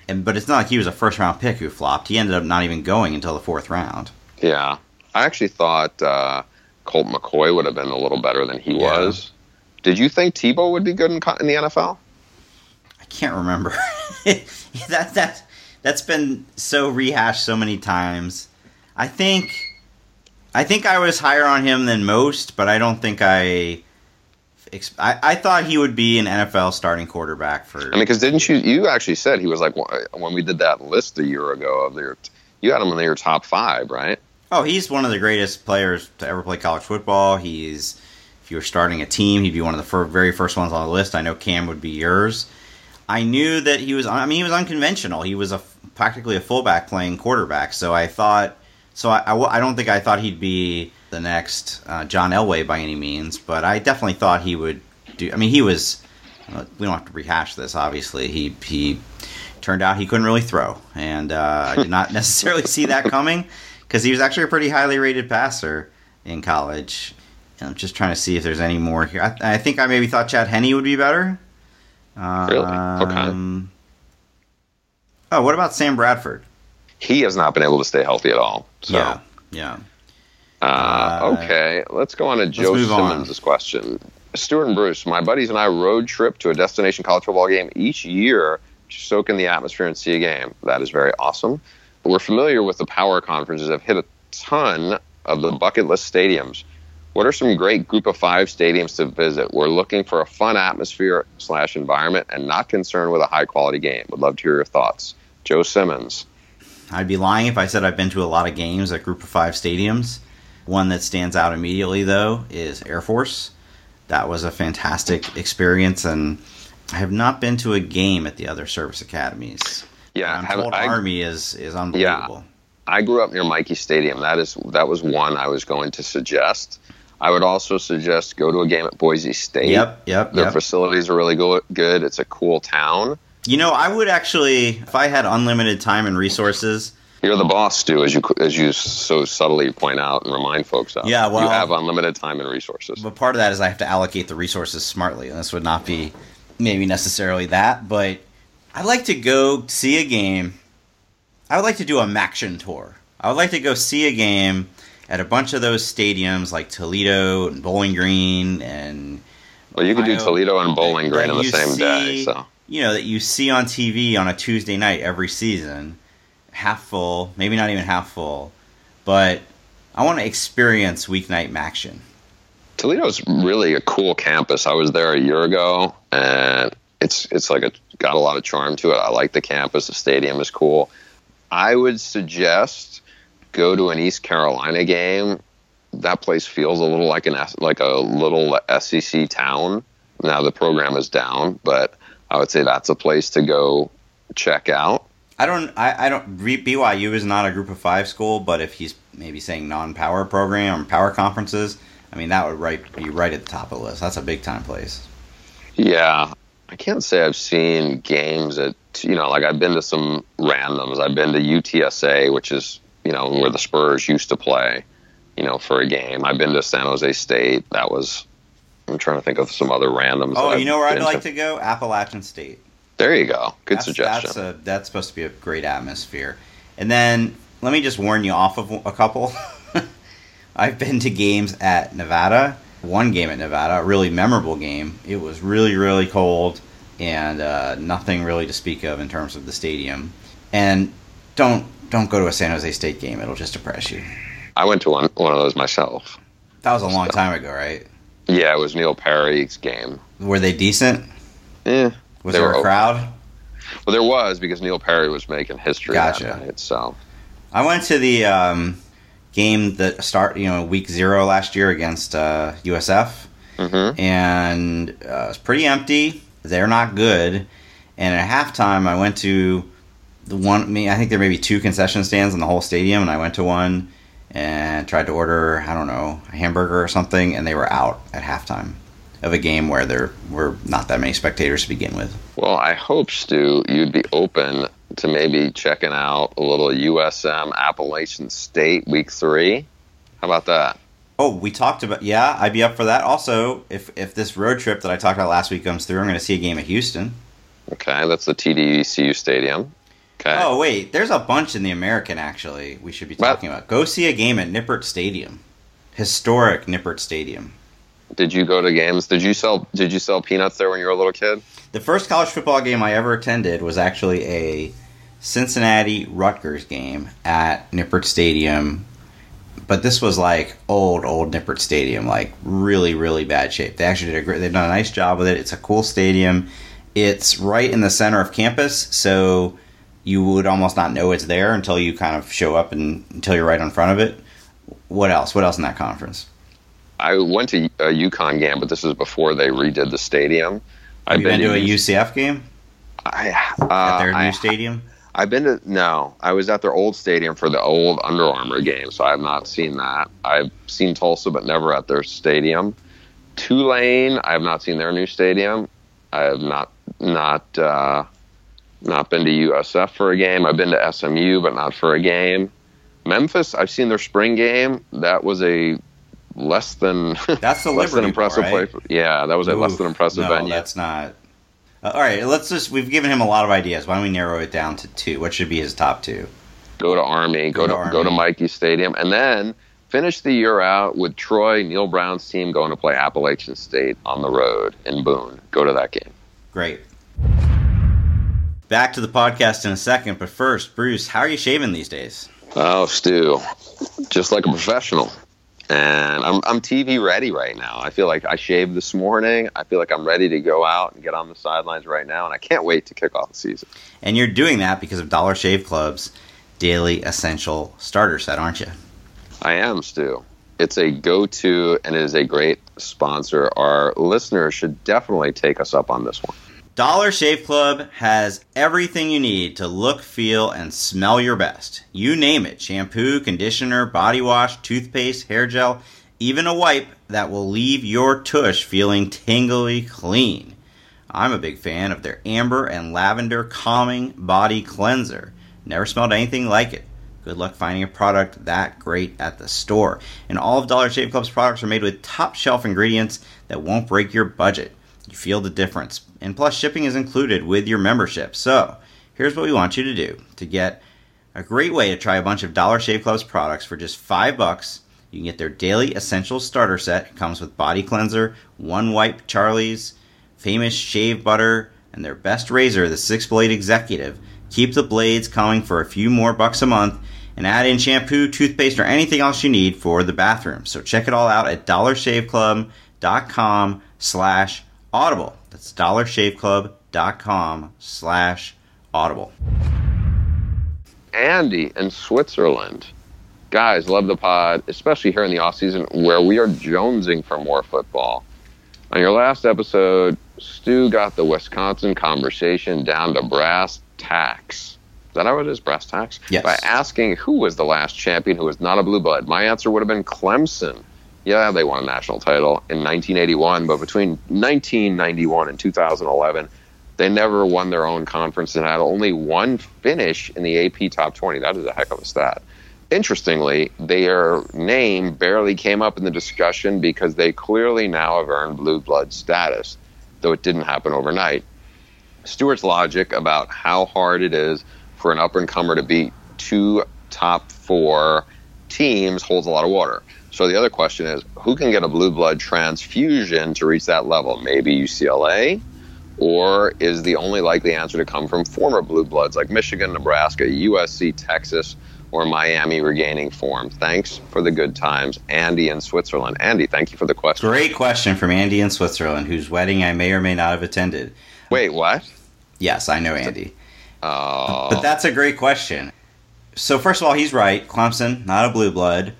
and but it's not like he was a first round pick who flopped. He ended up not even going until the fourth round. Yeah, I actually thought uh, Colt McCoy would have been a little better than he Yeah. was. Did you think Tebow would be good in, in the NFL? I can't remember. that that that's been so rehashed so many times. I think I think I was higher on him than most, but I don't think I. I, I thought he would be an NFL starting quarterback for. I mean, because didn't you? You actually said he was like when we did that list a year ago of your. You had him in your top five, right? Oh, he's one of the greatest players to ever play college football. He's, if you were starting a team, he'd be one of the fir- very first ones on the list. I know Cam would be yours. I knew that he was. I mean, he was unconventional. He was a practically a fullback playing quarterback. So I thought. So I, I, I don't think I thought he'd be the next uh, John Elway by any means, but I definitely thought he would do. I mean, he was. uh, We don't have to rehash this. Obviously, he he turned out he couldn't really throw, and uh, I did not necessarily see that coming because he was actually a pretty highly rated passer in college. And I'm just trying to see if there's any more here. I, I think I maybe thought Chad Henne would be better. Really? Okay. Um, Oh, what about Sam Bradford? He has not been able to stay healthy at all. So, Yeah, yeah. uh, Uh, okay, let's go on to Joe move on. Simmons' question. Stewart and Bruce, my buddies and I road trip to a destination college football game each year to soak in the atmosphere and see a game. That is very awesome. But We're familiar with the power conferences, have hit a ton of the bucket list stadiums. What are some great group of five stadiums to visit? We're looking for a fun atmosphere slash environment and not concerned with a high quality game. Would love to hear your thoughts. Joe Simmons. I'd be lying if I said I've been to a lot of games at Group of Five stadiums. One that stands out immediately, though, is Air Force. That was a fantastic experience, and I have not been to a game at the other service academies. Yeah, I'm have- told I- Army is is unbelievable. I grew up near Michie Stadium. That is that was one I was going to suggest. I would also suggest go to a game at Boise State. Yep, yep, Their yep. facilities are really go- good. It's a cool town. You know, I would actually, if I had unlimited time and resources, You're the boss, Stu, as you as you so subtly point out and remind folks of. Yeah, well- you have unlimited time and resources. But part of that is I have to allocate the resources smartly, and this would not be maybe necessarily that. But I'd like to go see a game. I would like to do a MACtion tour. I would like to go see a game at a bunch of those stadiums like Toledo and Bowling Green and Well, you could do Toledo and Bowling Green on the same day. So you know that you see on TV on a Tuesday night every season, half full, maybe not even half full, but I want to experience weeknight MACtion. Toledo's really a cool campus. I was there a year ago, and it's it's like a got a lot of charm to it. I like the campus. The stadium is cool. I would suggest go to an East Carolina game. That place feels a little like an like a little SEC town. Now the program is down, but I would say that's a place to go check out. I don't. I, I don't. BYU is not a Group of Five school, but if he's maybe saying non-power program or power conferences, I mean that would right be right at the top of the list. That's a big time place. Yeah, I can't say I've seen games at you know like I've been to some randoms. I've been to UTSA, which is you know where the Spurs used to play, you know, for a game. I've been to San Jose State. That was. I'm trying to think of some other randoms. Oh, you know where I'd like to go? Appalachian State. There you go. Good that's, suggestion. That's a that's supposed to be a great atmosphere. And then let me just warn you off of a couple. I've been to games at Nevada. One game at Nevada, a really memorable game. It was really really cold and uh, nothing really to speak of in terms of the stadium. And don't don't go to a San Jose State game; it'll just depress you. I went to one one of those myself. That was a long time ago, right? Yeah, it was Neil Perry's game. Were they decent? Yeah. Was there a crowd? well, there was because Neil Perry was making history Gotcha. that night. So I went to the um, game that start you know week zero last year against uh, USF, Mhm. and uh, it was pretty empty. They're not good. And at halftime, I went to the one. I think there may be two concession stands in the whole stadium, and I went to one and tried to order I don't know a hamburger or something, and they were out at halftime of a game where there were not that many spectators to begin with. Well, I hope, Stu, you'd be open to maybe checking out a little USM Appalachian State Week Three. How about that? Oh, we talked about yeah, I'd be up for that. Also, if if this road trip that I talked about last week comes through, I'm going to see a game at Houston. Okay, that's the TDECU Stadium. Okay. Oh wait, there's a bunch in the American actually. We should be Well- talking about. Go see a game at Nippert Stadium, historic Nippert Stadium. Did you go to games? Did you sell? Did you sell peanuts there when you were a little kid? The first college football game I ever attended was actually a Cincinnati Rutgers game at Nippert Stadium. But this was like old, old Nippert Stadium, like really, really bad shape. They actually did a great. They've done a nice job with it. It's a cool stadium. It's right in the center of campus, so you would almost not know it's there until you kind of show up and until you're right in front of it. What else? What else in that conference? I went to a UConn game, but this was before they redid the stadium. I've you been to a UCF game I, at uh, their new I, stadium? I've been to no. I was at their old stadium for the old Under Armour game, so I have not seen that. I've seen Tulsa, but never at their stadium. Tulane, I have not seen their new stadium. I have not not uh, not been to USF for a game. I've been to SMU, but not for a game. Memphis, I've seen their spring game. That was a less than That's the less than impressive right? play. Yeah, that was a less than impressive no, venue. that's not. Uh, all right, let's just. We've given him a lot of ideas. Why don't we narrow it down to two? What should be his top two? go to Army, Go go, to to, go to Army. Michie Stadium, and then finish the year out with Troy Neal Brown's team going to play Appalachian State on the road in Boone. Go to that game. Great. Back to the podcast in a second, but first, Bruce, how are you shaving these days? Oh, Stu, just like a professional. And I'm, I'm TV ready right now. I feel like I shaved this morning. I feel like I'm ready to go out and get on the sidelines right now, and I can't wait to kick off the season. And you're doing that because of Dollar Shave Club's daily essential starter set, aren't you? I am, Stu. It's a go to and it is a great sponsor. Our listeners should definitely take us up on this one. Dollar Shave Club has everything you need to look, feel, and smell your best. You name it shampoo, conditioner, body wash, toothpaste, hair gel, even a wipe that will leave your tush feeling tingly clean. I'm a big fan of their amber and lavender calming body cleanser. Never smelled anything like it. Good luck finding a product that great at the store. And all of Dollar Shave Club's products are made with top shelf ingredients that won't break your budget. You feel the difference. And plus, shipping is included with your membership. So, here's what we want you to do to get a great way to try a bunch of Dollar Shave Club's products for just five bucks. You can get their daily essential starter set. It comes with body cleanser, one wipe Charlie's, famous shave butter, and their best razor, the six blade executive. Keep the blades coming for a few more bucks a month and add in shampoo, toothpaste, or anything else you need for the bathroom. So check it all out at dollarshaveclub.com slash audible. That's dollarshaveclub.com slash audible. Andy in Switzerland. Guys, love the pod, especially here in the off season where we are jonesing for more football. On your last episode, Stu got the Wisconsin conversation down to brass tacks. Is that how it is? Brass tacks? Yes. By asking who was the last champion who was not a blue blood. My answer would have been Clemson. Yeah, they won a national title in 1981, but between 1991 and 2011, they never won their own conference and had only one finish in the AP top 20. That is a heck of a stat. Interestingly, their name barely came up in the discussion because they clearly now have earned blue blood status, though it didn't happen overnight. Stewart's logic about how hard it is for an up and comer to beat two top four teams holds a lot of water. So the other question is who can get a blue blood transfusion to reach that level? Maybe UCLA? Or is the only likely answer to come from former blue bloods like Michigan, Nebraska, USC, Texas, or Miami regaining form? Thanks for the good times, Andy in Switzerland. Andy, thank you for the question. Great question from Andy in Switzerland, whose wedding I may or may not have attended. Wait, what? Yes, I know Andy. Uh, But that's a great question. So first of all, he's right. Clemson, not a blue blood.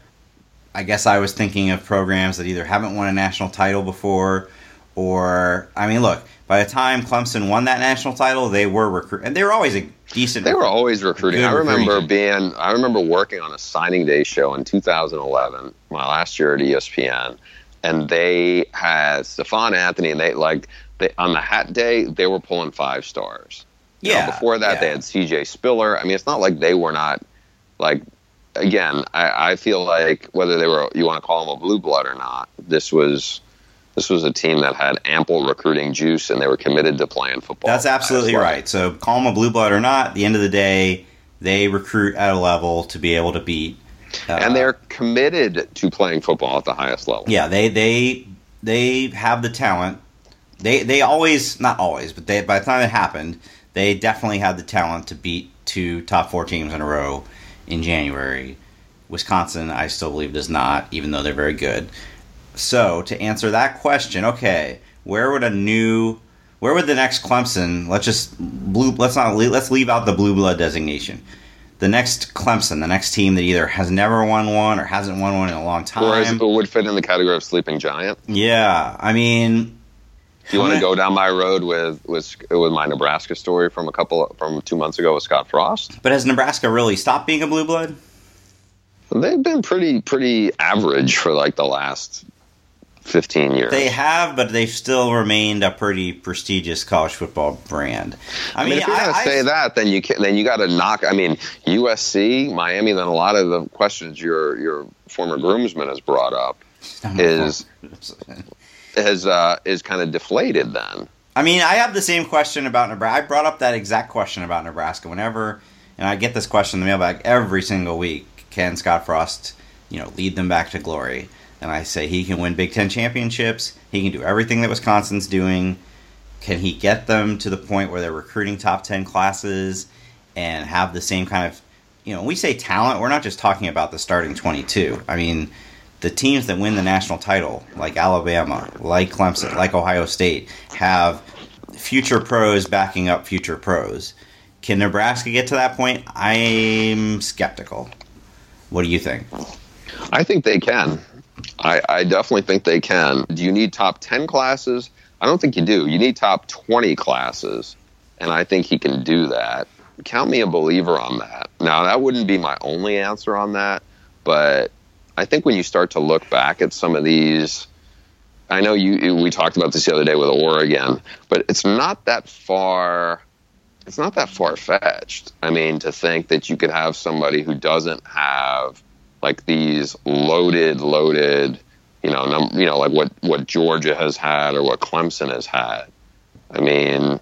I guess I was thinking of programs that either haven't won a national title before, or I mean, look. By the time Clemson won that national title, they were recruit, and they were always a decent. They were always recruiting. I remember recruiting. being, I remember working on a signing day show in 2011, my last year at ESPN, and they had Stephone Anthony, and they like they on the hat day they were pulling five stars. You know, Yeah, before that, they had C.J. Spiller. I mean, it's not like they were not like. Again, I, I feel like whether they were you want to call them a blue blood or not, this was this was a team that had ample recruiting juice and they were committed to playing football. That's at the highest absolutely level. right. So call them a blue blood or not, at the end of the day, they recruit at a level to be able to beat. uh, and they're committed to playing football at the highest level. yeah, they they they have the talent. They they always not always, but they by the time it happened, they definitely had the talent to beat two top four teams in a row in January. Wisconsin, I still believe, does not, even though they're very good. So to answer that question, okay, where would a new, where would the next Clemson? Let's just blue. Let's not. Let's leave out the blue blood designation. the next Clemson, the next team that either has never won one or hasn't won one in a long time. Or would fit in the category of sleeping giant. Yeah, I mean, Do you want to go down my road with with with my Nebraska story from a couple from two months ago with Scott Frost? but has Nebraska really stopped being a blue blood? They've been pretty pretty average for like the last fifteen years. They have, but they've still remained a pretty prestigious college football brand. I, I mean, if you're gonna I- say that, then you can, then you got to knock. I mean, USC, Miami. Then a lot of the questions your your former groomsman has brought up is has uh, is kind of deflated. Then I mean, I have the same question about Nebraska. I brought up that exact question about Nebraska whenever, and I get this question in the mailbag every single week. Can Scott Frost, you know, lead them back to glory? And I say he can win Big Ten championships. He can do everything that Wisconsin's doing. Can he get them to the point where they're recruiting top ten classes and have the same kind of, you know, we say talent, we're not just talking about the starting twenty-two. I mean, the teams that win the national title, like Alabama, like Clemson, like Ohio State, have future pros backing up future pros. Can Nebraska get to that point? I'm skeptical. What do you think? I think they can. I, I definitely think they can. Do you need top ten classes? I don't think you do. You need top twenty classes, and I think he can do that. Count me a believer on that. Now that wouldn't be my only answer on that, but I think when you start to look back at some of these, I know you we talked about this the other day with Oregon, but it's not that far. It's not that far fetched. I mean, to think that you could have somebody who doesn't have like these loaded, loaded, you know, num- you know, like what what Georgia has had or what Clemson has had. I mean,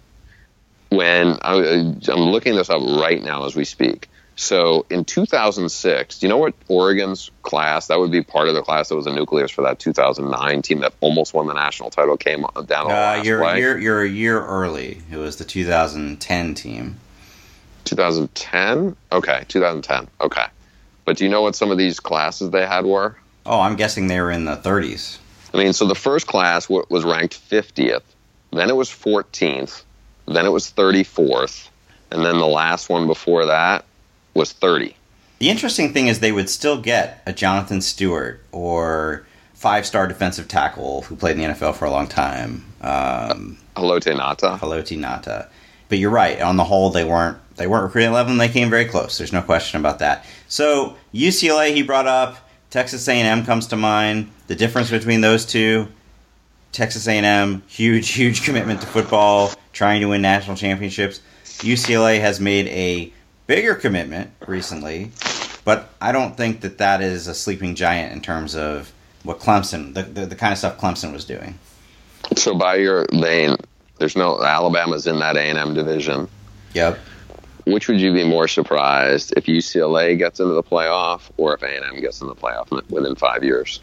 when I, I'm looking this up right now as we speak. So in 2006, do you know what Oregon's class? That would be part of the class that was a nucleus for that 2009 team that almost won the national title. Came down the Uh, last you're play. you're you're a year early. It was the 2010 team. 2010. Okay, 2010. Okay, but do you know what some of these classes they had were? Oh, I'm guessing they were in the 30s. I mean, so the first class was ranked 50th, then it was 14th, then it was 34th, and then the last one before that was 30. The interesting thing is they would still get a Jonathan Stewart or five-star defensive tackle who played in the NFL for a long time. Um, Haloti Ngata. Haloti Ngata. But you're right. On the whole, they weren't they weren't recruiting eleven. They came very close. There's no question about that. So UCLA, he brought up Texas A&M comes to mind. The difference between those two, Texas A&M, huge huge commitment to football, trying to win national championships. UCLA has made a bigger commitment recently, but I don't think that that is a sleeping giant in terms of what Clemson, the, the, the kind of stuff Clemson was doing. So by your vein, there's no Alabama's in that A&M division. Yep. Which would you be more surprised if UCLA gets into the playoff or if A&M gets in the playoff within five years?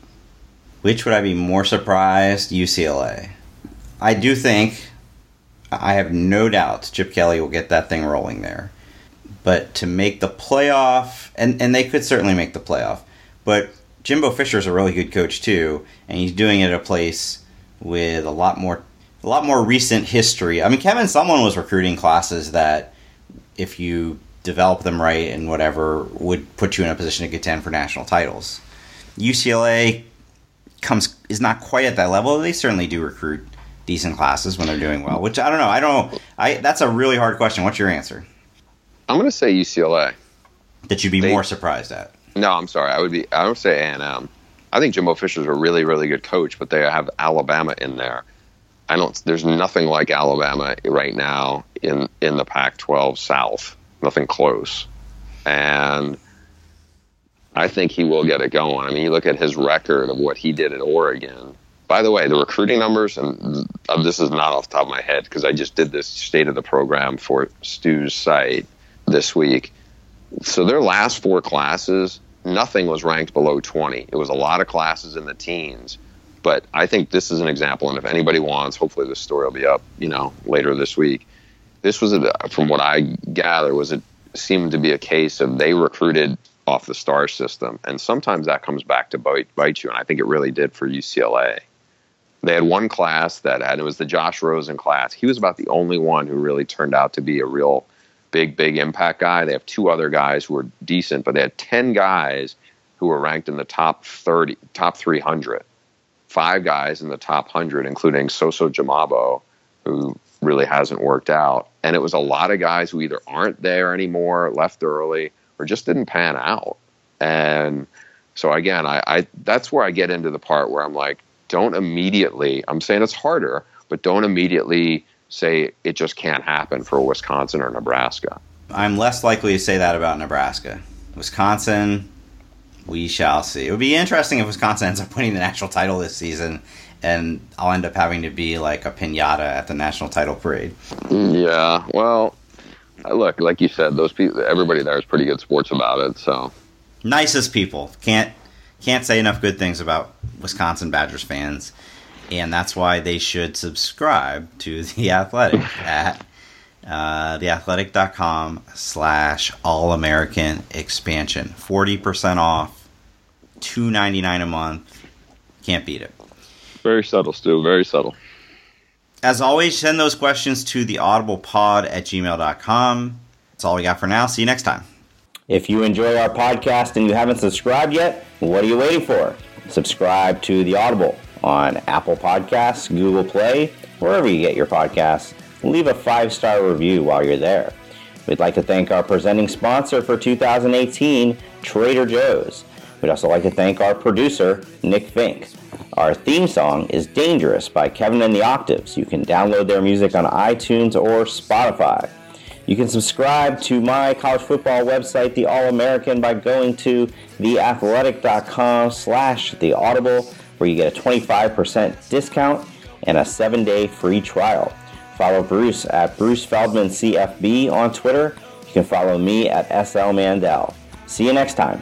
Which would I be more surprised? UCLA. I do think, I have no doubt Chip Kelly will get that thing rolling there. But to make the playoff, and, and they could certainly make the playoff, but Jimbo Fisher is a really good coach too, and he's doing it at a place with a lot more a lot more recent history. I mean, Kevin Sumlin was recruiting classes that, if you develop them right and whatever, would put you in a position to contend for national titles. UCLA comes is not quite at that level. They certainly do recruit decent classes when they're doing well. Which I don't know. I don't. I that's a really hard question. What's your answer? I'm going to say UCLA. That you'd be They- more surprised at. No, I'm sorry. I would be. I would say A&M. Um, I think Jimbo Fisher's a really, really good coach, but they have Alabama in there. I don't. There's nothing like Alabama right now in in the Pac-12 South. Nothing close, and I think he will get it going. I mean, you look at his record of what he did at Oregon. By the way, the recruiting numbers, and this is not off the top of my head because I just did this state of the program for Stu's site this week. So their last four classes, nothing was ranked below 20. It was a lot of classes in the teens. But I think this is an example, and if anybody wants, hopefully this story will be up, you know, later this week. This was, a, from what I gather, was it seemed to be a case of they recruited off the star system, and sometimes that comes back to bite, bite you, and I think it really did for UCLA. They had one class that had it was the Josh Rosen class. He was about the only one who really turned out to be a real big, big impact guy. They have two other guys who are decent, but they had 10 guys who were ranked in the top 30, top 300. Five guys in the top 100, including Soso Jamabo, who really hasn't worked out. And it was a lot of guys who either aren't there anymore, left early, or just didn't pan out. And so again, I, I that's where I get into the part where I'm like, don't immediately. I'm saying it's harder, but don't immediately say it just can't happen for Wisconsin or Nebraska. I'm less likely to say that about Nebraska. Wisconsin, we shall see. It would be interesting if Wisconsin ends up winning the national title this season, and I'll end up having to be like a pinata at the national title parade. Yeah, well, look, like you said, those people, everybody there is pretty good sports about it. So nicest people can't can't say enough good things about Wisconsin Badgers fans, and that's why they should subscribe to the Athletic at uh, theathletic.com slash all American expansion. 40% off, two ninety nine a month. Can't beat it. Very subtle, Stu. Very subtle. As always, send those questions to the audiblepod at gmail.com. That's all we got for now. See you next time. If you enjoy our podcast and you haven't subscribed yet, what are you waiting for? Subscribe to The Audible on Apple Podcasts, Google Play, wherever you get your podcasts. Leave a five star review while you're there. We'd like to thank our presenting sponsor for 2018, Trader Joe's. We'd also like to thank our producer, Nick Fink. Our theme song is Dangerous by Kevin and the Octaves. You can download their music on iTunes or Spotify. You can subscribe to my college football website, The All American, by going to theathletic.com slash the audible, where you get a 25% discount and a seven day free trial. Follow Bruce at Bruce Feldman CFB on Twitter. You can follow me at SL Mandel. See you next time.